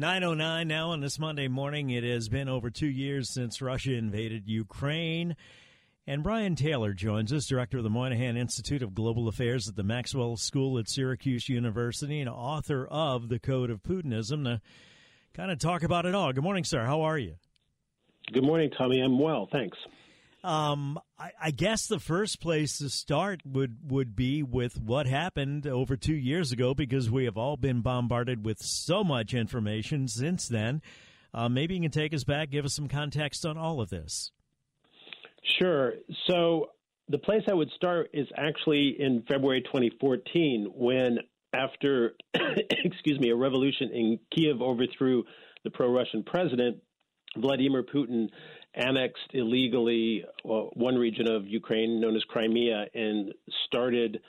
909 now on this Monday morning. It has been over two years since Russia invaded Ukraine. And Brian Taylor joins us, director of the Moynihan Institute of Global Affairs at the Maxwell School at Syracuse University and author of The Code of Putinism to kind of talk about it all. Good morning, sir. How are you? Good morning, Tommy. I'm well, thanks. Um, I, I, guess the first place to start would would be with what happened over two years ago, because we have all been bombarded with so much information since then. Uh, maybe you can take us back, give us some context on all of this. Sure. So the place I would start is actually in February 2014, when after, excuse me, a revolution in Kiev overthrew the pro-Russian president, Vladimir Putin annexed illegally well, one region of Ukraine known as Crimea and started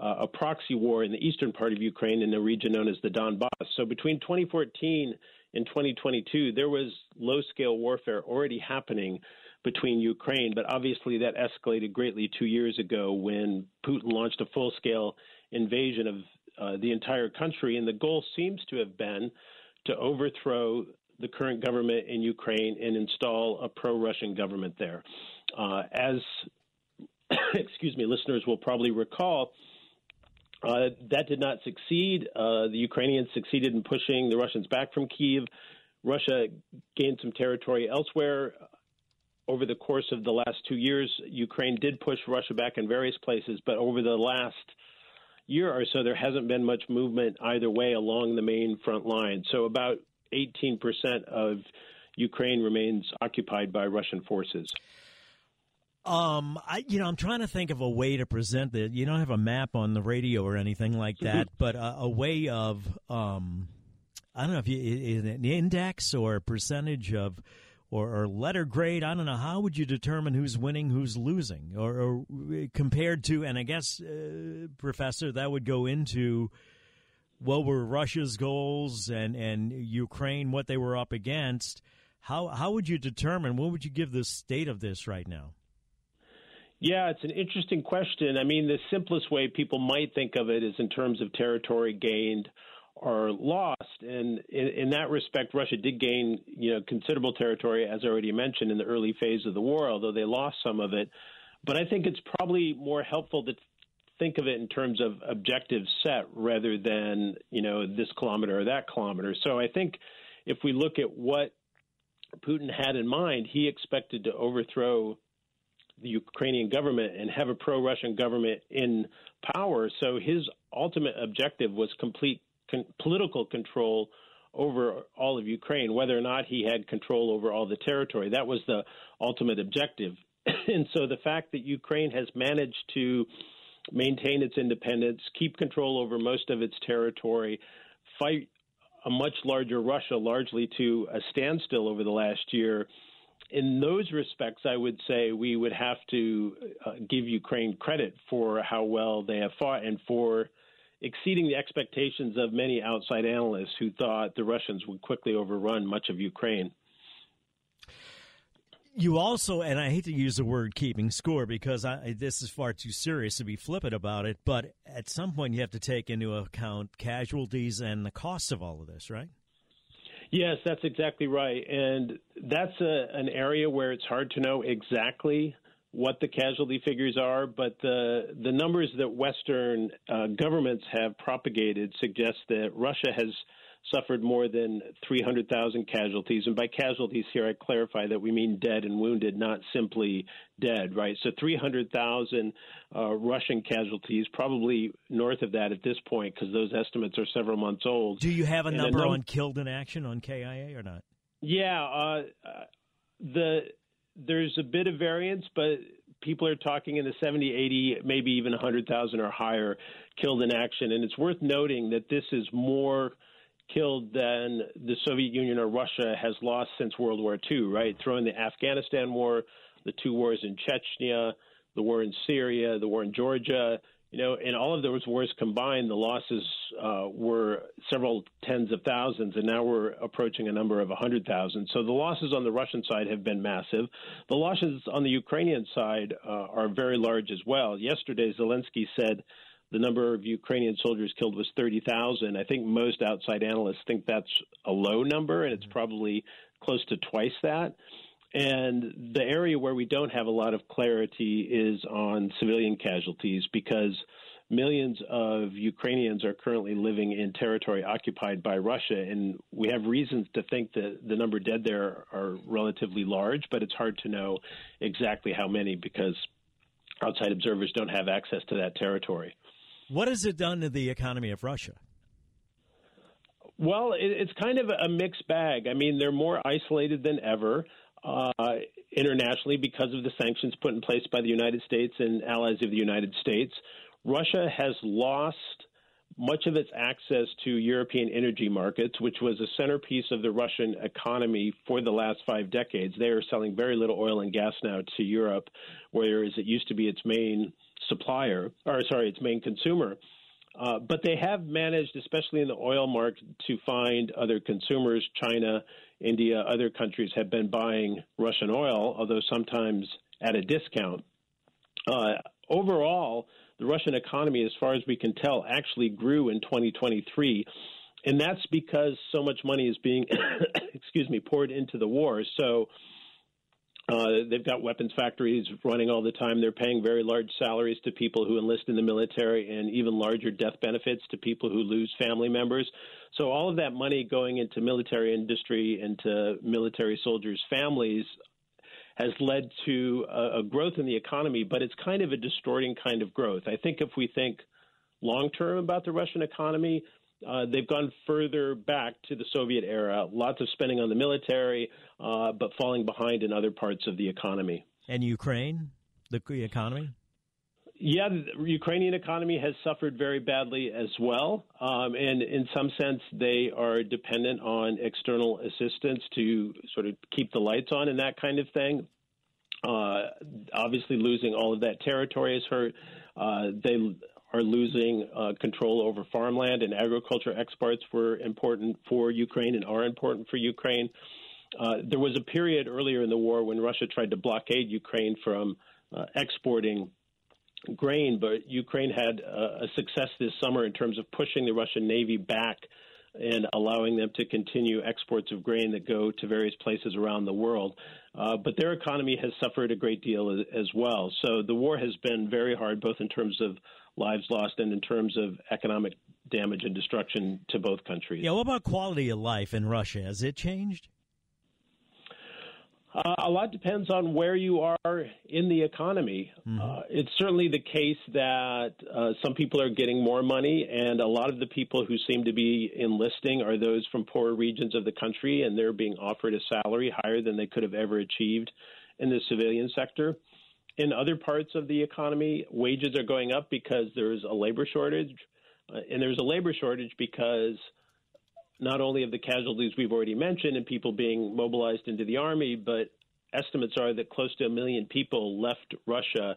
uh, a proxy war in the eastern part of Ukraine in a region known as the Donbass. So between 2014 and 2022, there was low scale warfare already happening between Ukraine, but obviously that escalated greatly two years ago when Putin launched a full scale invasion of uh, the entire country. And the goal seems to have been to overthrow the current government in Ukraine and install a pro-Russian government there. Uh, as excuse me, listeners will probably recall. Uh, that did not succeed. Uh, the Ukrainians succeeded in pushing the Russians back from Kiev. Russia gained some territory elsewhere. Over the course of the last two years, Ukraine did push Russia back in various places, but over the last year or so, there hasn't been much movement either way along the main front line. So, about 18% of Ukraine remains occupied by Russian forces. Um, I you know I'm trying to think of a way to present it. You don't have a map on the radio or anything like mm-hmm. that, but a, a, way of um, I don't know if you an index or a percentage of or, or, letter grade. I don't know. How would you determine who's winning, who's losing, or, or compared to? And I guess, uh, Professor, that would go into what were Russia's goals and, and Ukraine, what they were up against. How, how would you determine, what would you give the state of this right now? Yeah, it's an interesting question. I mean, the simplest way people might think of it is in terms of territory gained or lost. And in, in, that respect, Russia did gain, you know, considerable territory, as I already mentioned, in the early phase of the war, although they lost some of it. But I think it's probably more helpful to think of it in terms of objective set rather than you know this kilometer or that kilometer. So I think if we look at what Putin had in mind, he expected to overthrow the Ukrainian government and have a pro-Russian government in power. So his ultimate objective was complete con- political control over all of Ukraine, whether or not he had control over all the territory. That was the ultimate objective. and so the fact that Ukraine has managed to maintain its independence, keep control over most of its territory, fight a much larger Russia largely to a standstill over the last year, in those respects, I would say we would have to uh, give Ukraine credit for how well they have fought and for exceeding the expectations of many outside analysts who thought the Russians would quickly overrun much of Ukraine. You also, and I hate to use the word keeping score because I, this is far too serious to be flippant about it, but at some point you have to take into account casualties and the cost of all of this, right? Yes, that's exactly right. And that's a, an area where it's hard to know exactly what the casualty figures are, but the the numbers that Western uh, governments have propagated suggest that Russia has suffered more than 300,000 casualties. And by casualties here, I clarify that we mean dead and wounded, not simply dead, right? So 300,000 uh, Russian casualties, probably north of that at this point, because those estimates are several months old. Do you have a number on killed in action on KIA or not? Yeah, uh, the there's a bit of variance, but people are talking in the 70, 80, maybe even 100,000 or higher killed in action. And it's worth noting that this is more killed than the Soviet Union or Russia has lost since World War II, right? Throwing the Afghanistan war, the two wars in Chechnya, the war in Syria, the war in Georgia, you know, in all of those wars combined, the losses uh, were several tens of thousands, and now we're approaching a number of a hundred thousand. So the losses on the Russian side have been massive. The losses on the Ukrainian side uh, are very large as well. Yesterday, Zelensky said the number of Ukrainian soldiers killed was 30,000. I think most outside analysts think that's a low number, and it's mm-hmm. probably close to twice that. And the area where we don't have a lot of clarity is on civilian casualties because millions of Ukrainians are currently living in territory occupied by Russia. And we have reasons to think that the number dead there are relatively large, but it's hard to know exactly how many because outside observers don't have access to that territory. What has it done to the economy of Russia? Well, it's kind of a mixed bag. I mean, they're more isolated than ever uh, internationally because of the sanctions put in place by the United States and allies of the United States. Russia has lost much of its access to European energy markets, which was a centerpiece of the Russian economy for the last five decades. They are selling very little oil and gas now to Europe, whereas it used to be its main supplier, or sorry, its main consumer. Uh, but they have managed, especially in the oil market, to find other consumers. China, India, other countries have been buying Russian oil, although sometimes at a discount. Uh, overall, the Russian economy, as far as we can tell, actually grew in 2023. And that's because so much money is being, excuse me, poured into the war. So uh, they've got weapons factories running all the time. They're paying very large salaries to people who enlist in the military and even larger death benefits to people who lose family members. So, all of that money going into military industry and to military soldiers' families has led to a, a growth in the economy, but it's kind of a distorting kind of growth. I think if we think long term about the Russian economy, uh, they've gone further back to the Soviet era. Lots of spending on the military, uh, but falling behind in other parts of the economy. And Ukraine, the economy? Yeah, the Ukrainian economy has suffered very badly as well. Um, and in some sense, they are dependent on external assistance to sort of keep the lights on and that kind of thing. Uh, obviously, losing all of that territory has hurt. Uh, they are losing uh, control over farmland and agriculture exports were important for Ukraine and are important for Ukraine. Uh, there was a period earlier in the war when Russia tried to blockade Ukraine from uh, exporting grain, but Ukraine had a success this summer in terms of pushing the Russian Navy back and allowing them to continue exports of grain that go to various places around the world. Uh, but their economy has suffered a great deal as, as, well. So the war has been very hard, both in terms of lives lost and in terms of economic damage and destruction to both countries. Yeah, what about quality of life in Russia? Has it changed? Uh, a lot depends on where you are in the economy. Mm-hmm. Uh, it's certainly the case that uh, some people are getting more money, and a lot of the people who seem to be enlisting are those from poorer regions of the country, and they're being offered a salary higher than they could have ever achieved in the civilian sector. In other parts of the economy, wages are going up because there's a labor shortage, uh, and there's a labor shortage because not only of the casualties we've already mentioned and people being mobilized into the army, but estimates are that close to a million people left Russia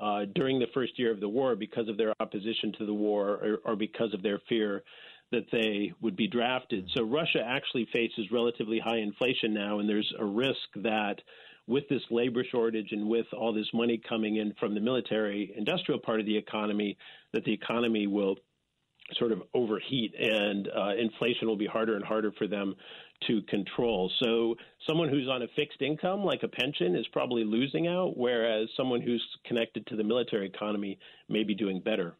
uh, during the first year of the war because of their opposition to the war or, or because of their fear that they would be drafted. So Russia actually faces relatively high inflation now, and there's a risk that with this labor shortage and with all this money coming in from the military industrial part of the economy, that the economy will sort of overheat and uh, inflation will be harder and harder for them to control. So someone who's on a fixed income, like a pension, is probably losing out, whereas someone who's connected to the military economy may be doing better.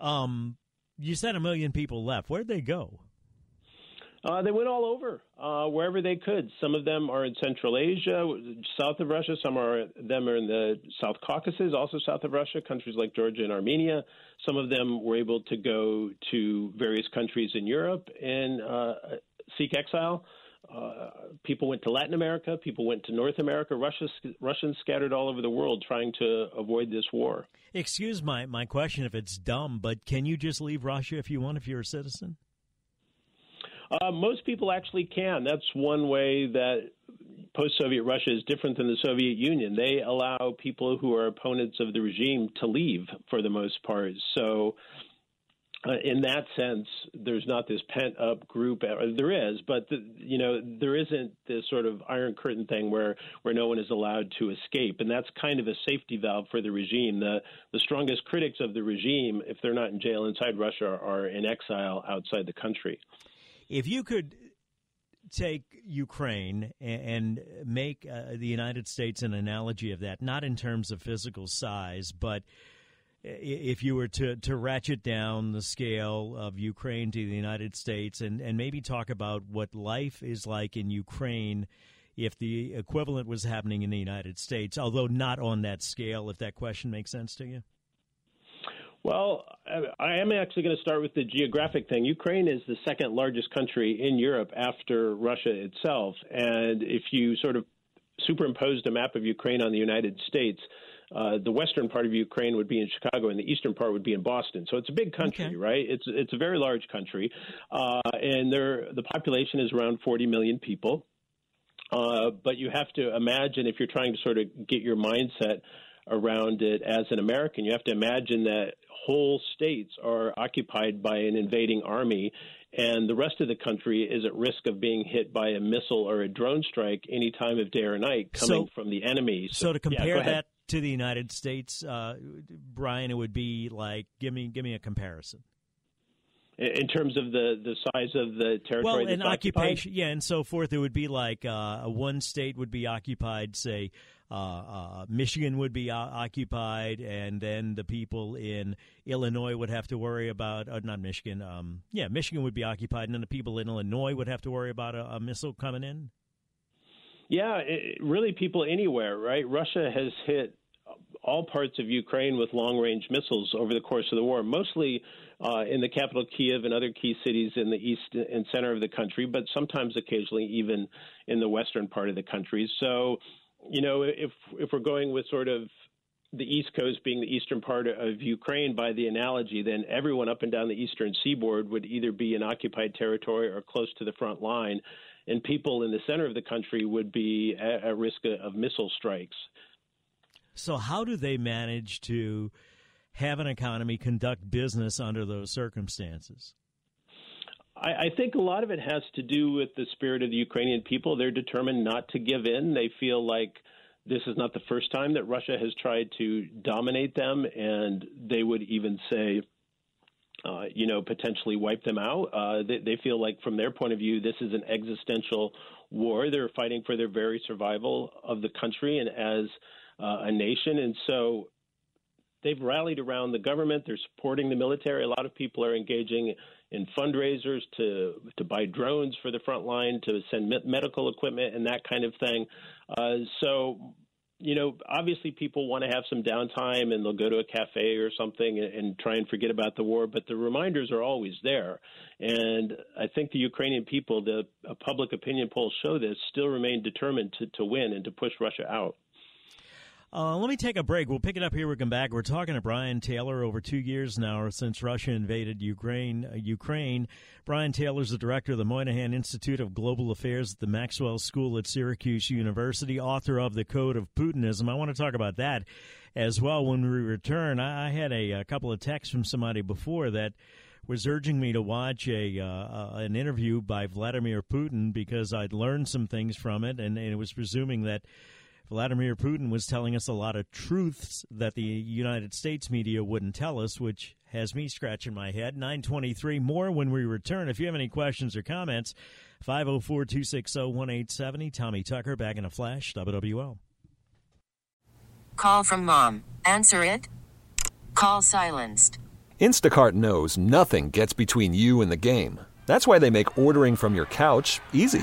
Um, you said a million people left. Where'd they go? Uh, they went all over, uh, wherever they could. Some of them are in Central Asia, south of Russia. Some are them are in the South Caucasus, also south of Russia, countries like Georgia and Armenia. Some of them were able to go to various countries in Europe and uh, seek exile. Uh, people went to Latin America. People went to North America. Russia, Russians scattered all over the world trying to avoid this war. Excuse my, my question if it's dumb, but can you just leave Russia if you want if you're a citizen? Uh, most people actually can. That's one way that post Soviet Russia is different than the Soviet Union. They allow people who are opponents of the regime to leave for the most part. So, uh, in that sense, there's not this pent up group. Uh, there is, but the, you know there isn't this sort of iron curtain thing where where no one is allowed to escape, and that's kind of a safety valve for the regime. The the strongest critics of the regime, if they're not in jail inside Russia, are in exile outside the country. If you could take Ukraine and make uh, the United States an analogy of that, not in terms of physical size, but if you were to, to ratchet down the scale of Ukraine to the United States and, and maybe talk about what life is like in Ukraine if the equivalent was happening in the United States, although not on that scale, if that question makes sense to you? Well, I am actually going to start with the geographic thing. Ukraine is the second largest country in Europe after Russia itself. And if you sort of superimposed a map of Ukraine on the United States, uh, the western part of Ukraine would be in Chicago, and the eastern part would be in Boston. So it's a big country, okay. right? It's it's a very large country, uh, and there the population is around 40 million people. Uh, but you have to imagine if you're trying to sort of get your mindset around it as an American, you have to imagine that whole states are occupied by an invading army, and the rest of the country is at risk of being hit by a missile or a drone strike any time of day or night coming so, from the enemy. So, so to compare yeah, that to the United States, uh, Brian, it would be like give me give me a comparison in terms of the, the size of the territory. Well, an occupation, yeah, and so forth. It would be like uh, one state would be occupied, say uh, uh, Michigan would be occupied, and then the people in Illinois would have to worry about, uh, not Michigan, um, yeah, Michigan would be occupied, and then the people in Illinois would have to worry about a, a missile coming in. Yeah, it, really, people anywhere, right? Russia has hit all parts of Ukraine with long range missiles over the course of the war, mostly uh, in the capital Kiev and other key cities in the east and center of the country, but sometimes occasionally even in the western part of the country. So you know, if if we're going with sort of the East Coast being the eastern part of Ukraine by the analogy, then everyone up and down the eastern seaboard would either be in occupied territory or close to the front line, and people in the center of the country would be at, at risk of missile strikes. So, how do they manage to have an economy conduct business under those circumstances? I, I think a lot of it has to do with the spirit of the Ukrainian people. They're determined not to give in. They feel like this is not the first time that Russia has tried to dominate them, and they would even say, uh, you know, potentially wipe them out. Uh, they, they feel like, from their point of view, this is an existential war. They're fighting for their very survival of the country and as uh, a nation. And so they've rallied around the government. They're supporting the military. A lot of people are engaging in fundraisers to to buy drones for the front line, to send medical equipment and that kind of thing. Uh, so, you know, obviously people want to have some downtime and they'll go to a cafe or something and, and try and forget about the war. But the reminders are always there, and I think the Ukrainian people, the public opinion polls show this, still remain determined to, to win and to push Russia out. Uh, let me take a break. We'll pick it up here. We come back. We're talking to Brian Taylor over two years now since Russia invaded Ukraine. Uh, Ukraine. Brian Taylor is the director of the Moynihan Institute of Global Affairs at the Maxwell School at Syracuse University, author of The Code of Putinism. I want to talk about that as well when we return. I, I had a, a, couple of texts from somebody before that was urging me to watch a uh, uh, an interview by Vladimir Putin because I'd learned some things from it, and, and it was presuming that Vladimir Putin was telling us a lot of truths that the United States media wouldn't tell us, which has me scratching my head. 923 more when we return. If you have any questions or comments, 504 260 1870. Tommy Tucker back in a flash, WWL. Call from mom. Answer it. Call silenced. Instacart knows nothing gets between you and the game. That's why they make ordering from your couch easy.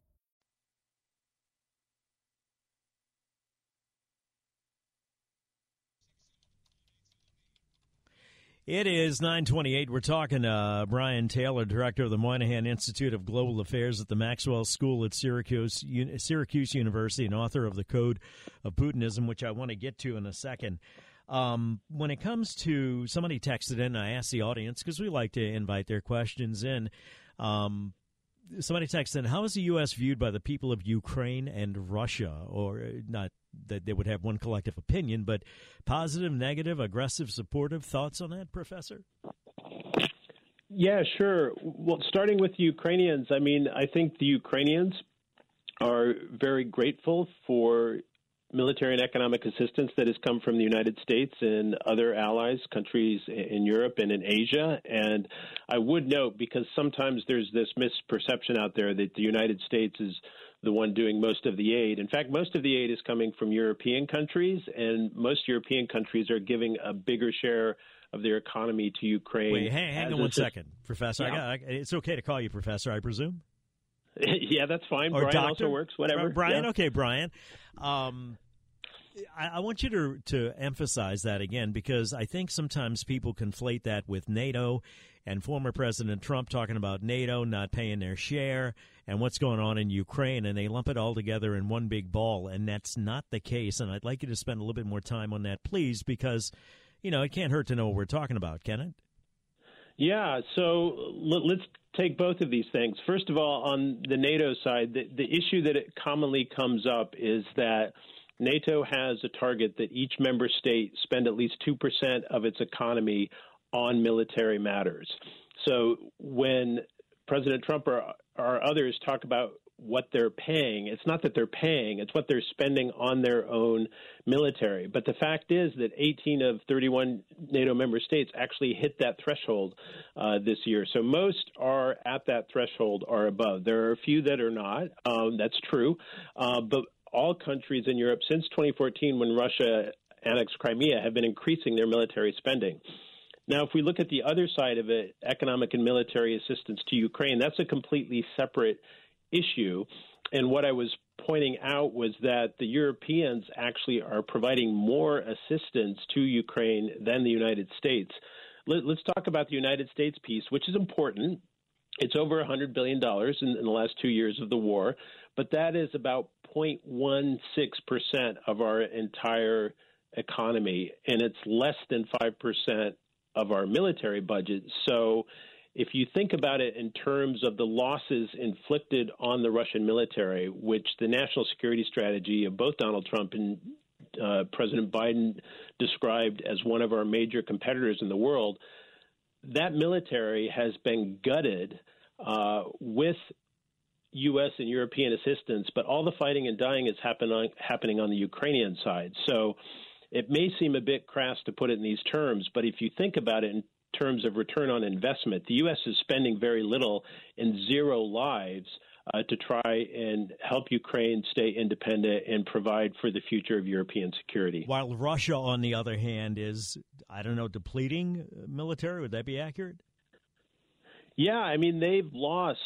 It is 928. We're talking Brian Taylor, director of the Moynihan Institute of Global Affairs at the Maxwell School at Syracuse, Syracuse University and author of The Code of Putinism, which I want to get to in a second. Um, when it comes to somebody texted in, I asked the audience because we like to invite their questions in. Um, somebody texted in, how is the U.S. viewed by the people of Ukraine and Russia? Or uh, not that they would have one collective opinion, but positive, negative, aggressive, supportive thoughts on that, Professor? Yeah, sure. Well, starting with the Ukrainians, I mean, I think the Ukrainians are very grateful for military and economic assistance that has come from the United States and other allies, countries in Europe and in Asia. And I would note, because sometimes there's this misperception out there that the United States is the one doing most of the aid. In fact, most of the aid is coming from European countries, and most European countries are giving a bigger share of their economy to Ukraine. Wait, hang, hang on one second, Professor. Yeah. I got, I, it's okay to call you Professor, I presume. yeah, that's fine. Or Brian doctor? also works. Whatever. Brian, yeah. okay, Brian. Um, I, I, want you to to emphasize that again because I think sometimes people conflate that with NATO and former President Trump talking about NATO not paying their share and what's going on in Ukraine, and they lump it all together in one big ball, and that's not the case. And I'd like you to spend a little bit more time on that, please, because you know it can't hurt to know what we're talking about, can it? Yeah. So let's take both of these things. First of all, on the NATO side, the, the issue that it commonly comes up is that NATO has a target that each member state spend at least 2% of its economy on military matters. So when President Trump or, or others talk about what they're paying. It's not that they're paying, it's what they're spending on their own military. But the fact is that 18 of 31 NATO member states actually hit that threshold uh, this year. So most are at that threshold or above. There are a few that are not. Um, that's true. Uh, but all countries in Europe since 2014, when Russia annexed Crimea, have been increasing their military spending. Now, if we look at the other side of it, economic and military assistance to Ukraine, that's a completely separate issue. And what I was pointing out was that the Europeans actually are providing more assistance to Ukraine than the United States. Let, us talk about the United States piece, which is important. It's over $100 billion in, in the last two years of the war. But that is about 0.16% of our entire economy, and it's less than 5% of our military budget. So if you think about it in terms of the losses inflicted on the Russian military, which the national security strategy of both Donald Trump and uh, President Biden described as one of our major competitors in the world, that military has been gutted uh, with U.S. and European assistance, but all the fighting and dying is happen on, happening on the Ukrainian side. So it may seem a bit crass to put it in these terms, but if you think about it in terms of return on investment, the U.S. is spending very little in zero lives. Uh, to try and help Ukraine stay independent and provide for the future of European security. While Russia, on the other hand, is, I don't know, depleting military. Would that be accurate? Yeah, I mean, they've lost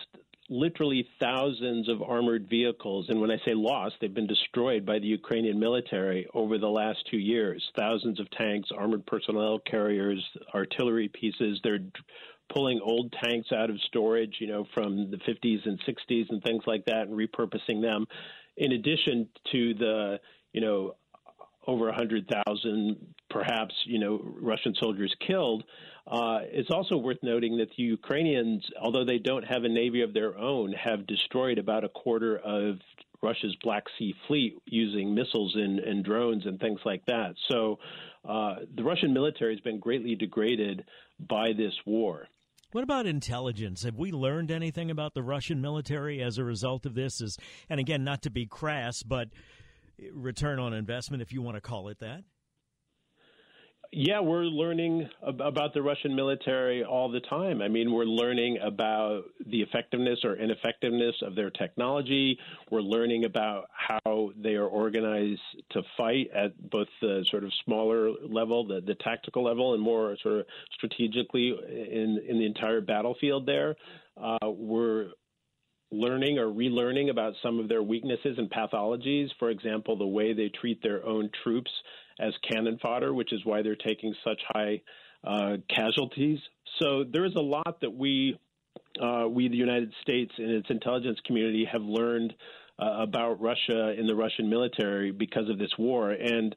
literally thousands of armored vehicles. And when I say lost, they've been destroyed by the Ukrainian military over the last two years. Thousands of tanks, armored personnel carriers, artillery pieces. They're pulling old tanks out of storage, you know, from the 50s and 60s and things like that and repurposing them. In addition to the, you know, over 100,000 perhaps, you know, Russian soldiers killed. Uh, it's also worth noting that the Ukrainians, although they don't have a navy of their own, have destroyed about a quarter of Russia's Black Sea fleet using missiles and, and drones and things like that. So uh, the Russian military has been greatly degraded by this war. What about intelligence? Have we learned anything about the Russian military as a result of this? Is and again, not to be crass, but return on investment, if you want to call it that. Yeah, we're learning about the Russian military all the time. I mean, we're learning about the effectiveness or ineffectiveness of their technology. We're learning about how they are organized to fight at both the sort of smaller level, the, the tactical level, and more sort of strategically in, in the entire battlefield there. Uh, we're learning or relearning about some of their weaknesses and pathologies. For example, the way they treat their own troops as cannon fodder, which is why they're taking such high uh, casualties. So there is a lot that we, uh, we the United States and its intelligence community have learned uh, about Russia and the Russian military because of this war. And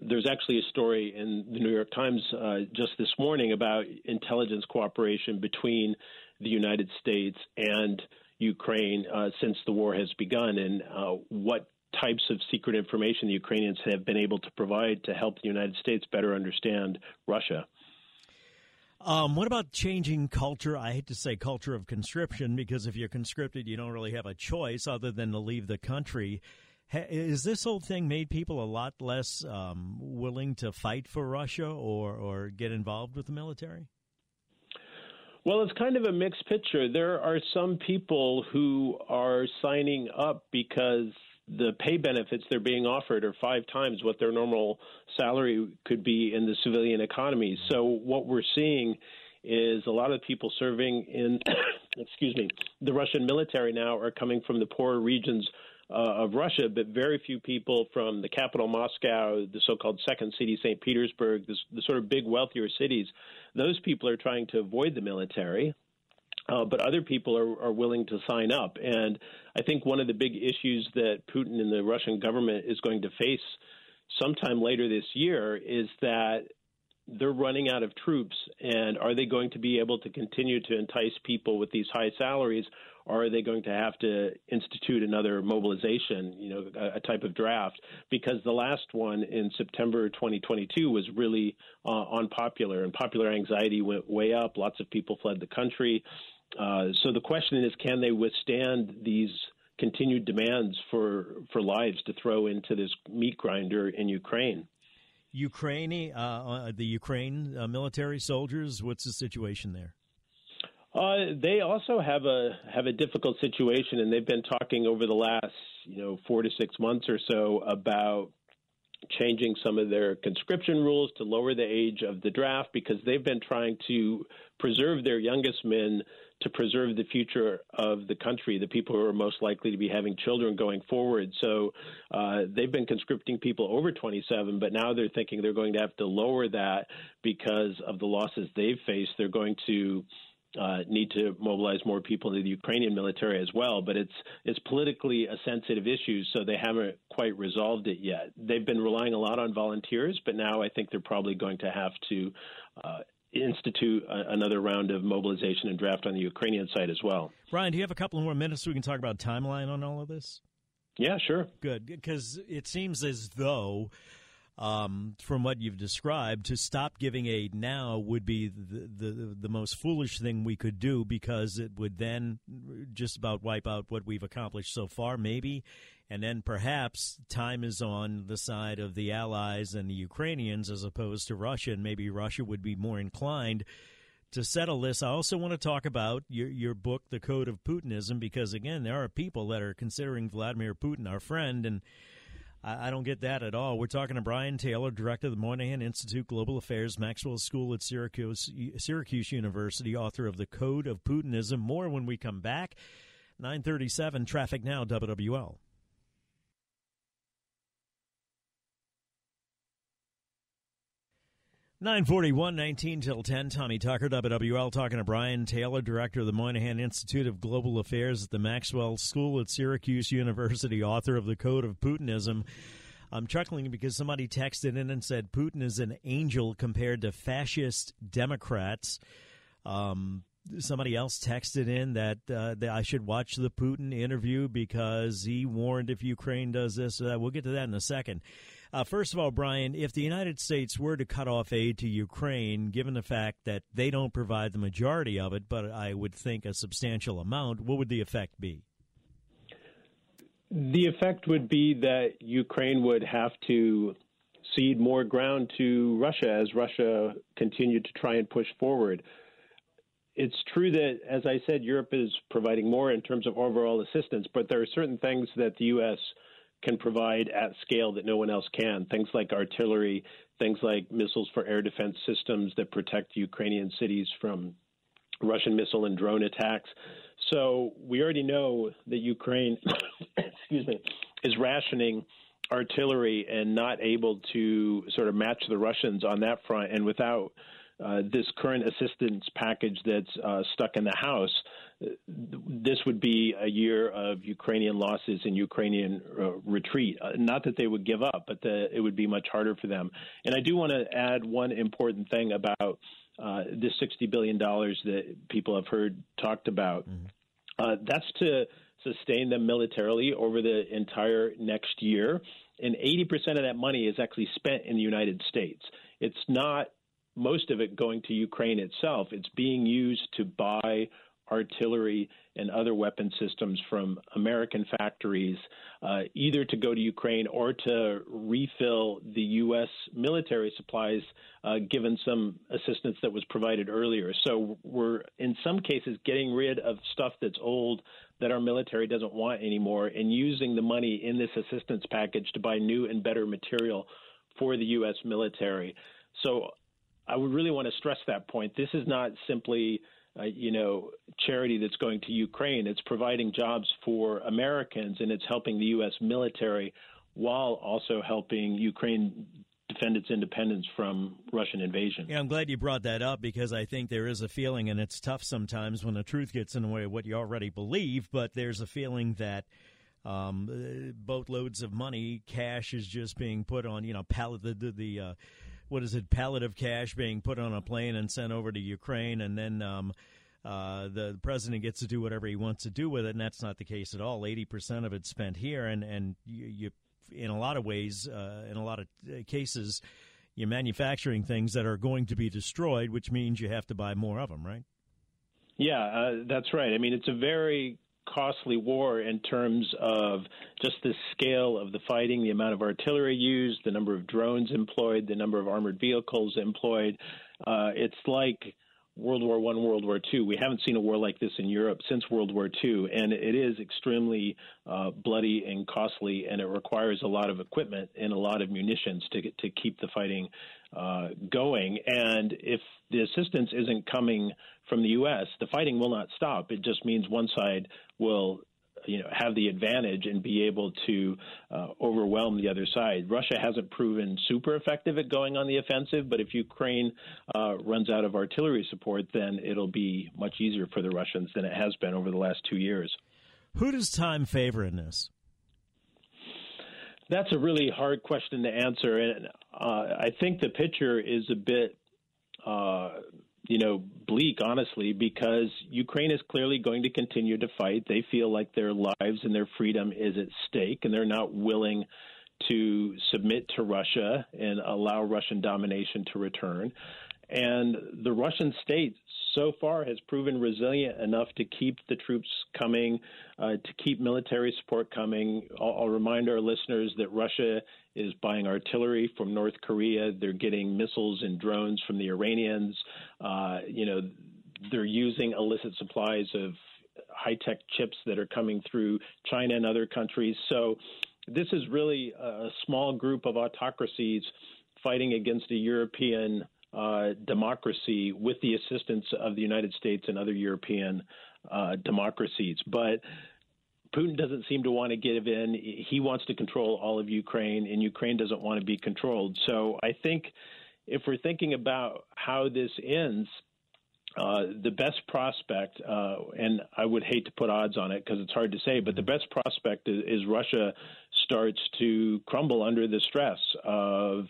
there's actually a story in the New York Times uh, just this morning about intelligence cooperation between the United States and Ukraine uh, since the war has begun, and uh, what types of secret information the Ukrainians have been able to provide to help the United States better understand Russia. Um, what about changing culture? I hate to say culture of conscription because if you're conscripted, you don't really have a choice other than to leave the country. Is this whole thing made people a lot less um, willing to fight for Russia or, or get involved with the military? Well, it's kind of a mixed picture. There are some people who are signing up because the pay benefits they're being offered are five times what their normal salary could be in the civilian economy. So what we're seeing is a lot of people serving in, excuse me, the Russian military now are coming from the poorer regions uh, of Russia, but very few people from the capital, Moscow, the so-called second city, St. Petersburg, the, the sort of big wealthier cities. Those people are trying to avoid the military. Uh, but other people are, are willing to sign up. And I think one of the big issues that Putin and the Russian government is going to face sometime later this year is that they're running out of troops. And are they going to be able to continue to entice people with these high salaries? Or are they going to have to institute another mobilization, you know, a, a type of draft? Because the last one in September 2022 was really uh, unpopular, and popular anxiety went way up. Lots of people fled the country. Uh, so the question is, can they withstand these continued demands for for lives to throw into this meat grinder in Ukraine? Ukraine, uh, uh, the Ukraine uh, military soldiers. What's the situation there? Uh, they also have a have a difficult situation, and they've been talking over the last you know four to six months or so about changing some of their conscription rules to lower the age of the draft because they've been trying to preserve their youngest men to preserve the future of the country, the people who are most likely to be having children going forward. So uh, they've been conscripting people over 27, but now they're thinking they're going to have to lower that because of the losses they've faced. They're going to uh, need to mobilize more people into the Ukrainian military as well. But it's it's politically a sensitive issue, so they haven't quite resolved it yet. They've been relying a lot on volunteers, but now I think they're probably going to have to. Uh, institute a, another round of mobilization and draft on the Ukrainian side as well. Brian, do you have a couple more minutes so we can talk about timeline on all of this? Yeah, sure. Good, because it seems as though um, from what you've described, to stop giving aid now would be the, the, the most foolish thing we could do because it would then just about wipe out what we've accomplished so far, maybe, and then perhaps time is on the side of the Allies and the Ukrainians as opposed to Russia, and maybe Russia would be more inclined to settle this. I also want to talk about your your book, The Code of Putinism, because again, there are people that are considering Vladimir Putin our friend and I, I don't get that at all. We're talking to Brian Taylor, director of the Moynihan Institute Global Affairs, Maxwell School at Syracuse, Syracuse University, author of The Code of Putinism. More when we come back. 937 Traffic Now, WWL. 941, 19 till 10. Tommy Tucker, WWL, talking to Brian Taylor, director of the Moynihan Institute of Global Affairs at the Maxwell School at Syracuse University, author of The Code of Putinism. I'm chuckling because somebody texted in and said Putin is an angel compared to fascist Democrats. Um, somebody else texted in that, uh, that I should watch the Putin interview because he warned if Ukraine does this that. We'll get to that in a second. Uh, first of all, Brian, if the United States were to cut off aid to Ukraine, given the fact that they don't provide the majority of it, but I would think a substantial amount, what would the effect be? The effect would be that Ukraine would have to cede more ground to Russia as Russia continued to try and push forward. It's true that, as I said, Europe is providing more in terms of overall assistance, but there are certain things that the U.S can provide at scale that no one else can. Things like artillery, things like missiles for air defense systems that protect Ukrainian cities from Russian missile and drone attacks. So we already know that Ukraine, excuse me, is rationing artillery and not able to sort of match the Russians on that front. And without uh, this current assistance package that's uh, stuck in the House, this would be a year of Ukrainian losses and Ukrainian uh, retreat. Uh, not that they would give up, but the, it would be much harder for them. And I do want to add one important thing about uh, this $60 billion that people have heard talked about. Mm-hmm. Uh, that's to sustain them militarily over the entire next year. And 80% of that money is actually spent in the United States. It's not most of it going to Ukraine itself. It's being used to buy artillery and other weapon systems from American factories, uh, either to go to Ukraine or to refill the U.S. military supplies, uh, given some assistance that was provided earlier. So we're, in some cases, getting rid of stuff that's old that our military doesn't want anymore and using the money in this assistance package to buy new and better material for the U.S. military. So I would really want to stress that point. This is not simply, uh, you know, charity that's going to Ukraine. It's providing jobs for Americans, and it's helping the U.S. military while also helping Ukraine defend its independence from Russian invasion. Yeah, I'm glad you brought that up because I think there is a feeling, and it's tough sometimes when the truth gets in the way of what you already believe, but there's a feeling that um, boatloads of money, cash is just being put on, you know, pallet, the, the, the uh, what is it, pallet of cash being put on a plane and sent over to Ukraine, and then um, uh, the, president gets to do whatever he wants to do with it, and that's not the case at all. Eighty percent of it's spent here, and and you, you in a lot of ways, uh, in a lot of uh, cases, you're manufacturing things that are going to be destroyed, which means you have to buy more of them, right? Yeah, uh, that's right. I mean, it's a very costly war in terms of just the scale of the fighting, the amount of artillery used, the number of drones employed, the number of armored vehicles employed. Uh, it's like World War One, World War Two. We haven't seen a war like this in Europe since World War Two, and it is extremely uh, bloody and costly, and it requires a lot of equipment and a lot of munitions to to keep the fighting uh, going. And if the assistance isn't coming from the U.S., the fighting will not stop. It just means one side will you know have the advantage and be able to uh, overwhelm the other side. Russia hasn't proven super effective at going on the offensive, but if Ukraine uh, runs out of artillery support, then it'll be much easier for the Russians than it has been over the last two years. Who does time favor in this? That's a really hard question to answer, and uh, I think the picture is a bit uh, you know, bleak, honestly, because Ukraine is clearly going to continue to fight. They feel like their lives and their freedom is at stake, and they're not willing to submit to Russia and allow Russian domination to return. And the Russian state so far has proven resilient enough to keep the troops coming, uh, to keep military support coming. I'll, I'll, remind our listeners that Russia is buying artillery from North Korea. They're getting missiles and drones from the Iranians. Uh, you know, they're using illicit supplies of high tech chips that are coming through China and other countries. So this is really a small group of autocracies fighting against a European uh, democracy with the assistance of the United States and other European uh, democracies. But Putin doesn't seem to want to give in. He wants to control all of Ukraine, and Ukraine doesn't want to be controlled. So I think if we're thinking about how this ends, uh, the best prospect, uh, and I would hate to put odds on it because it's hard to say, but the best prospect is, is Russia starts to crumble under the stress of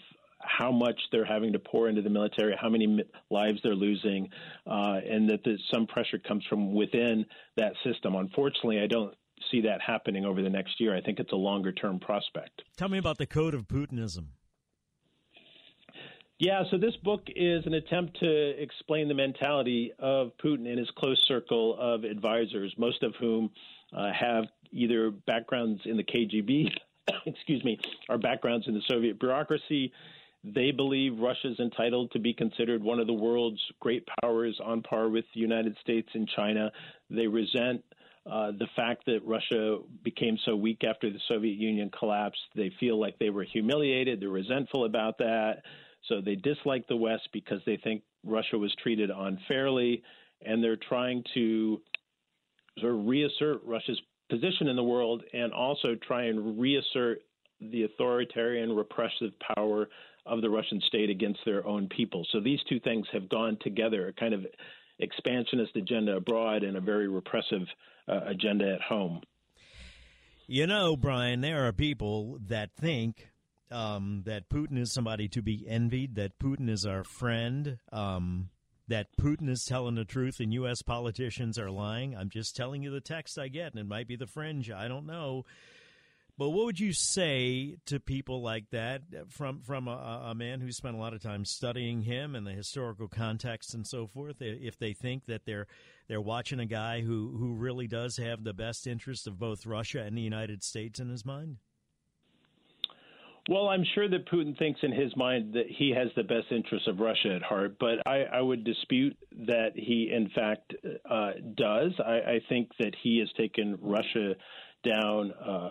how much they're having to pour into the military, how many lives they're losing, uh, and that some pressure comes from within that system. Unfortunately, I don't see that happening over the next year. I think it's a longer term prospect. Tell me about the code of Putinism. Yeah, so this book is an attempt to explain the mentality of Putin and his close circle of advisors, most of whom uh, have either backgrounds in the KGB, excuse me, or backgrounds in the Soviet bureaucracy. They believe Russia is entitled to be considered one of the world's great powers on par with the United States and China. They resent uh, the fact that Russia became so weak after the Soviet Union collapsed. They feel like they were humiliated. They're resentful about that. So they dislike the West because they think Russia was treated unfairly. And they're trying to sort of reassert Russia's position in the world and also try and reassert the authoritarian repressive power of the Russian state against their own people. So these two things have gone together, a kind of expansionist agenda abroad and a very repressive uh, agenda at home. You know, Brian, there are people that think um, that Putin is somebody to be envied, that Putin is our friend, um, that Putin is telling the truth and U.S. politicians are lying. I'm just telling you the text I get, and it might be the fringe. I don't know. But what would you say to people like that from from a, a, man who spent a lot of time studying him and the historical context and so forth? If they think that they're they're watching a guy who who really does have the best interest of both Russia and the United States in his mind. Well, I'm sure that Putin thinks in his mind that he has the best interests of Russia at heart, but I, I would dispute that he, in fact, uh, does. I, I, think that he has taken Russia down uh,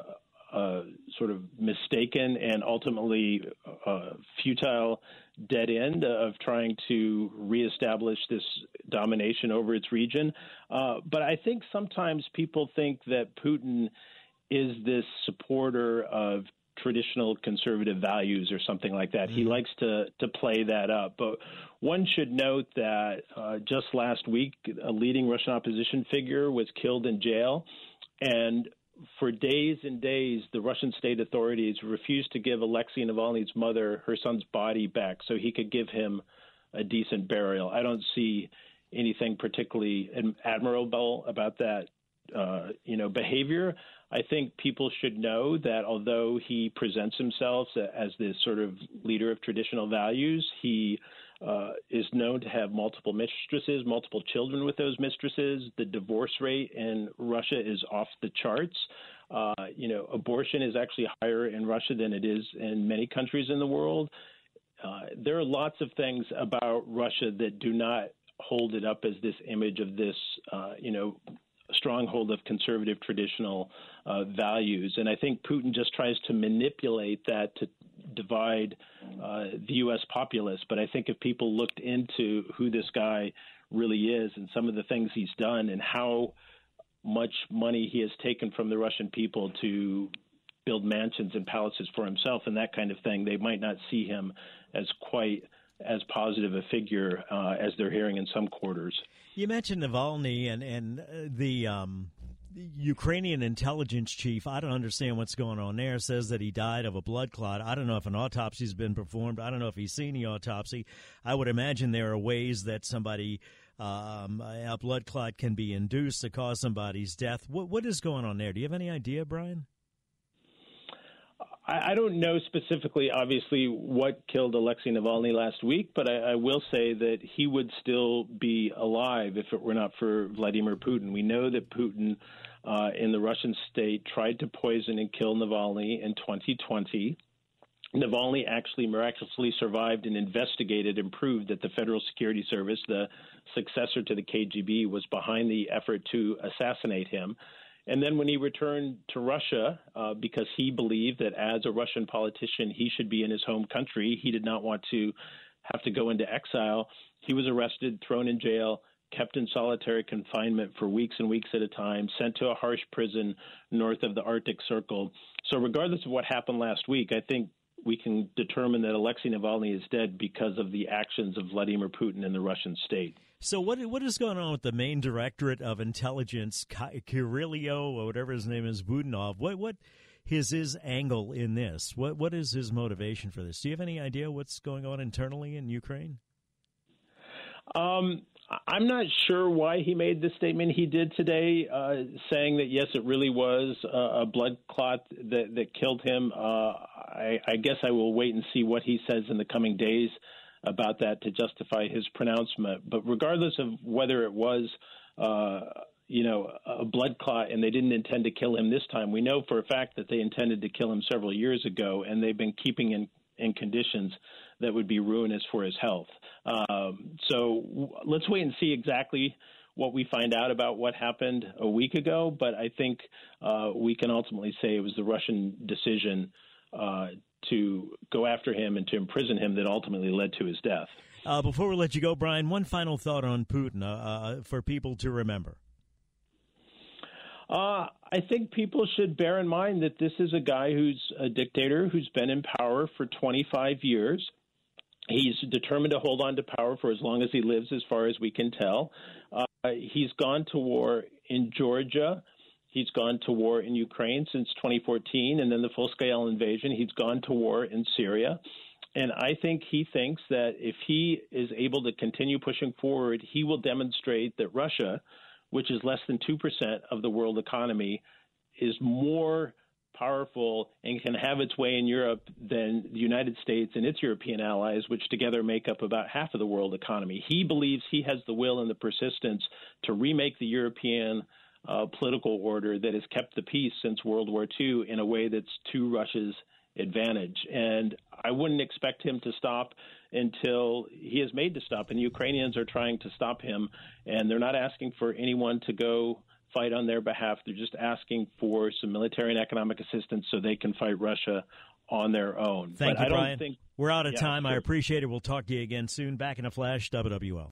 uh, sort of mistaken and ultimately uh, futile dead end of trying to reestablish this domination over its region. Uh, but I think sometimes people think that Putin is this supporter of traditional conservative values or something like that. Mm-hmm. He likes to to play that up. But one should note that uh, just last week, a leading Russian opposition figure was killed in jail, and for days and days, the Russian state authorities refused to give Alexei Navalny's mother her son's body back so he could give him a decent burial. I don't see anything particularly admirable about that, uh, you know, behavior. I think people should know that although he presents himself as this sort of leader of traditional values, he uh, is known to have multiple mistresses, multiple children with those mistresses. The divorce rate in Russia is off the charts. Uh, you know, abortion is actually higher in Russia than it is in many countries in the world. Uh, there are lots of things about Russia that do not hold it up as this image of this, uh, you know, stronghold of conservative traditional uh, values. And I think Putin just tries to manipulate that to divide uh, the U.S. populace. But I think if people looked into who this guy really is and some of the things he's done and how much money he has taken from the Russian people to build mansions and palaces for himself and that kind of thing, they might not see him as quite as positive a figure uh, as they're hearing in some quarters. You mentioned Navalny and and uh, the um, Ukrainian intelligence chief. I don't understand what's going on there. Says that he died of a blood clot. I don't know if an autopsy's been performed. I don't know if he's seen the autopsy. I would imagine there are ways that somebody um, a blood clot can be induced to cause somebody's death. What what is going on there? Do you have any idea, Brian? I, I don't know specifically, obviously, what killed Alexei Navalny last week, but I, I will say that he would still be alive if it were not for Vladimir Putin. We know that Putin uh, in the Russian state tried to poison and kill Navalny in 2020. Navalny actually miraculously survived and investigated and proved that the Federal Security Service, the successor to the KGB, was behind the effort to assassinate him. And then when he returned to Russia, uh, because he believed that as a Russian politician, he should be in his home country, he did not want to have to go into exile. He was arrested, thrown in jail, kept in solitary confinement for weeks and weeks at a time, sent to a harsh prison north of the Arctic Circle. So, regardless of what happened last week, I think we can determine that Alexei Navalny is dead because of the actions of Vladimir Putin and the Russian state. So what what is going on with the main directorate of intelligence, Kirillio or whatever his name is, Budanov? What what is his angle in this? What what is his motivation for this? Do you have any idea what's going on internally in Ukraine? Um, I'm not sure why he made the statement he did today, uh, saying that yes, it really was a, a blood clot that, that killed him. Uh, I, I guess I will wait and see what he says in the coming days about that to justify his pronouncement. But regardless of whether it was, uh, you know, a blood clot and they didn't intend to kill him this time, we know for a fact that they intended to kill him several years ago, and they've been keeping in in conditions that would be ruinous for his health. Um, so w- let's wait and see exactly what we find out about what happened a week ago. But I think uh, we can ultimately say it was the Russian decision uh, to go after him and to imprison him that ultimately led to his death. Uh, before we let you go, Brian, one final thought on Putin uh, uh, for people to remember. Uh, I think people should bear in mind that this is a guy who's a dictator who's been in power for 25 years. He's determined to hold on to power for as long as he lives, as far as we can tell. Uh, he's gone to war in Georgia. He's gone to war in Ukraine since 2014, and then the full scale invasion. He's gone to war in Syria. And I think he thinks that if he is able to continue pushing forward, he will demonstrate that Russia, which is less than 2% of the world economy, is more powerful and can have its way in Europe than the United States and its European allies, which together make up about half of the world economy. He believes he has the will and the persistence to remake the European uh, political order that has kept the peace since World War II in a way that's to Russia's advantage. And I wouldn't expect him to stop until he is made to stop. And the Ukrainians are trying to stop him, and they're not asking for anyone to go fight on their behalf. They're just asking for some military and economic assistance so they can fight Russia on their own. Thank but you, Brian. Think, We're out of yeah, time. sure. I appreciate it. We'll talk to you again soon. Back in a flash, WWL.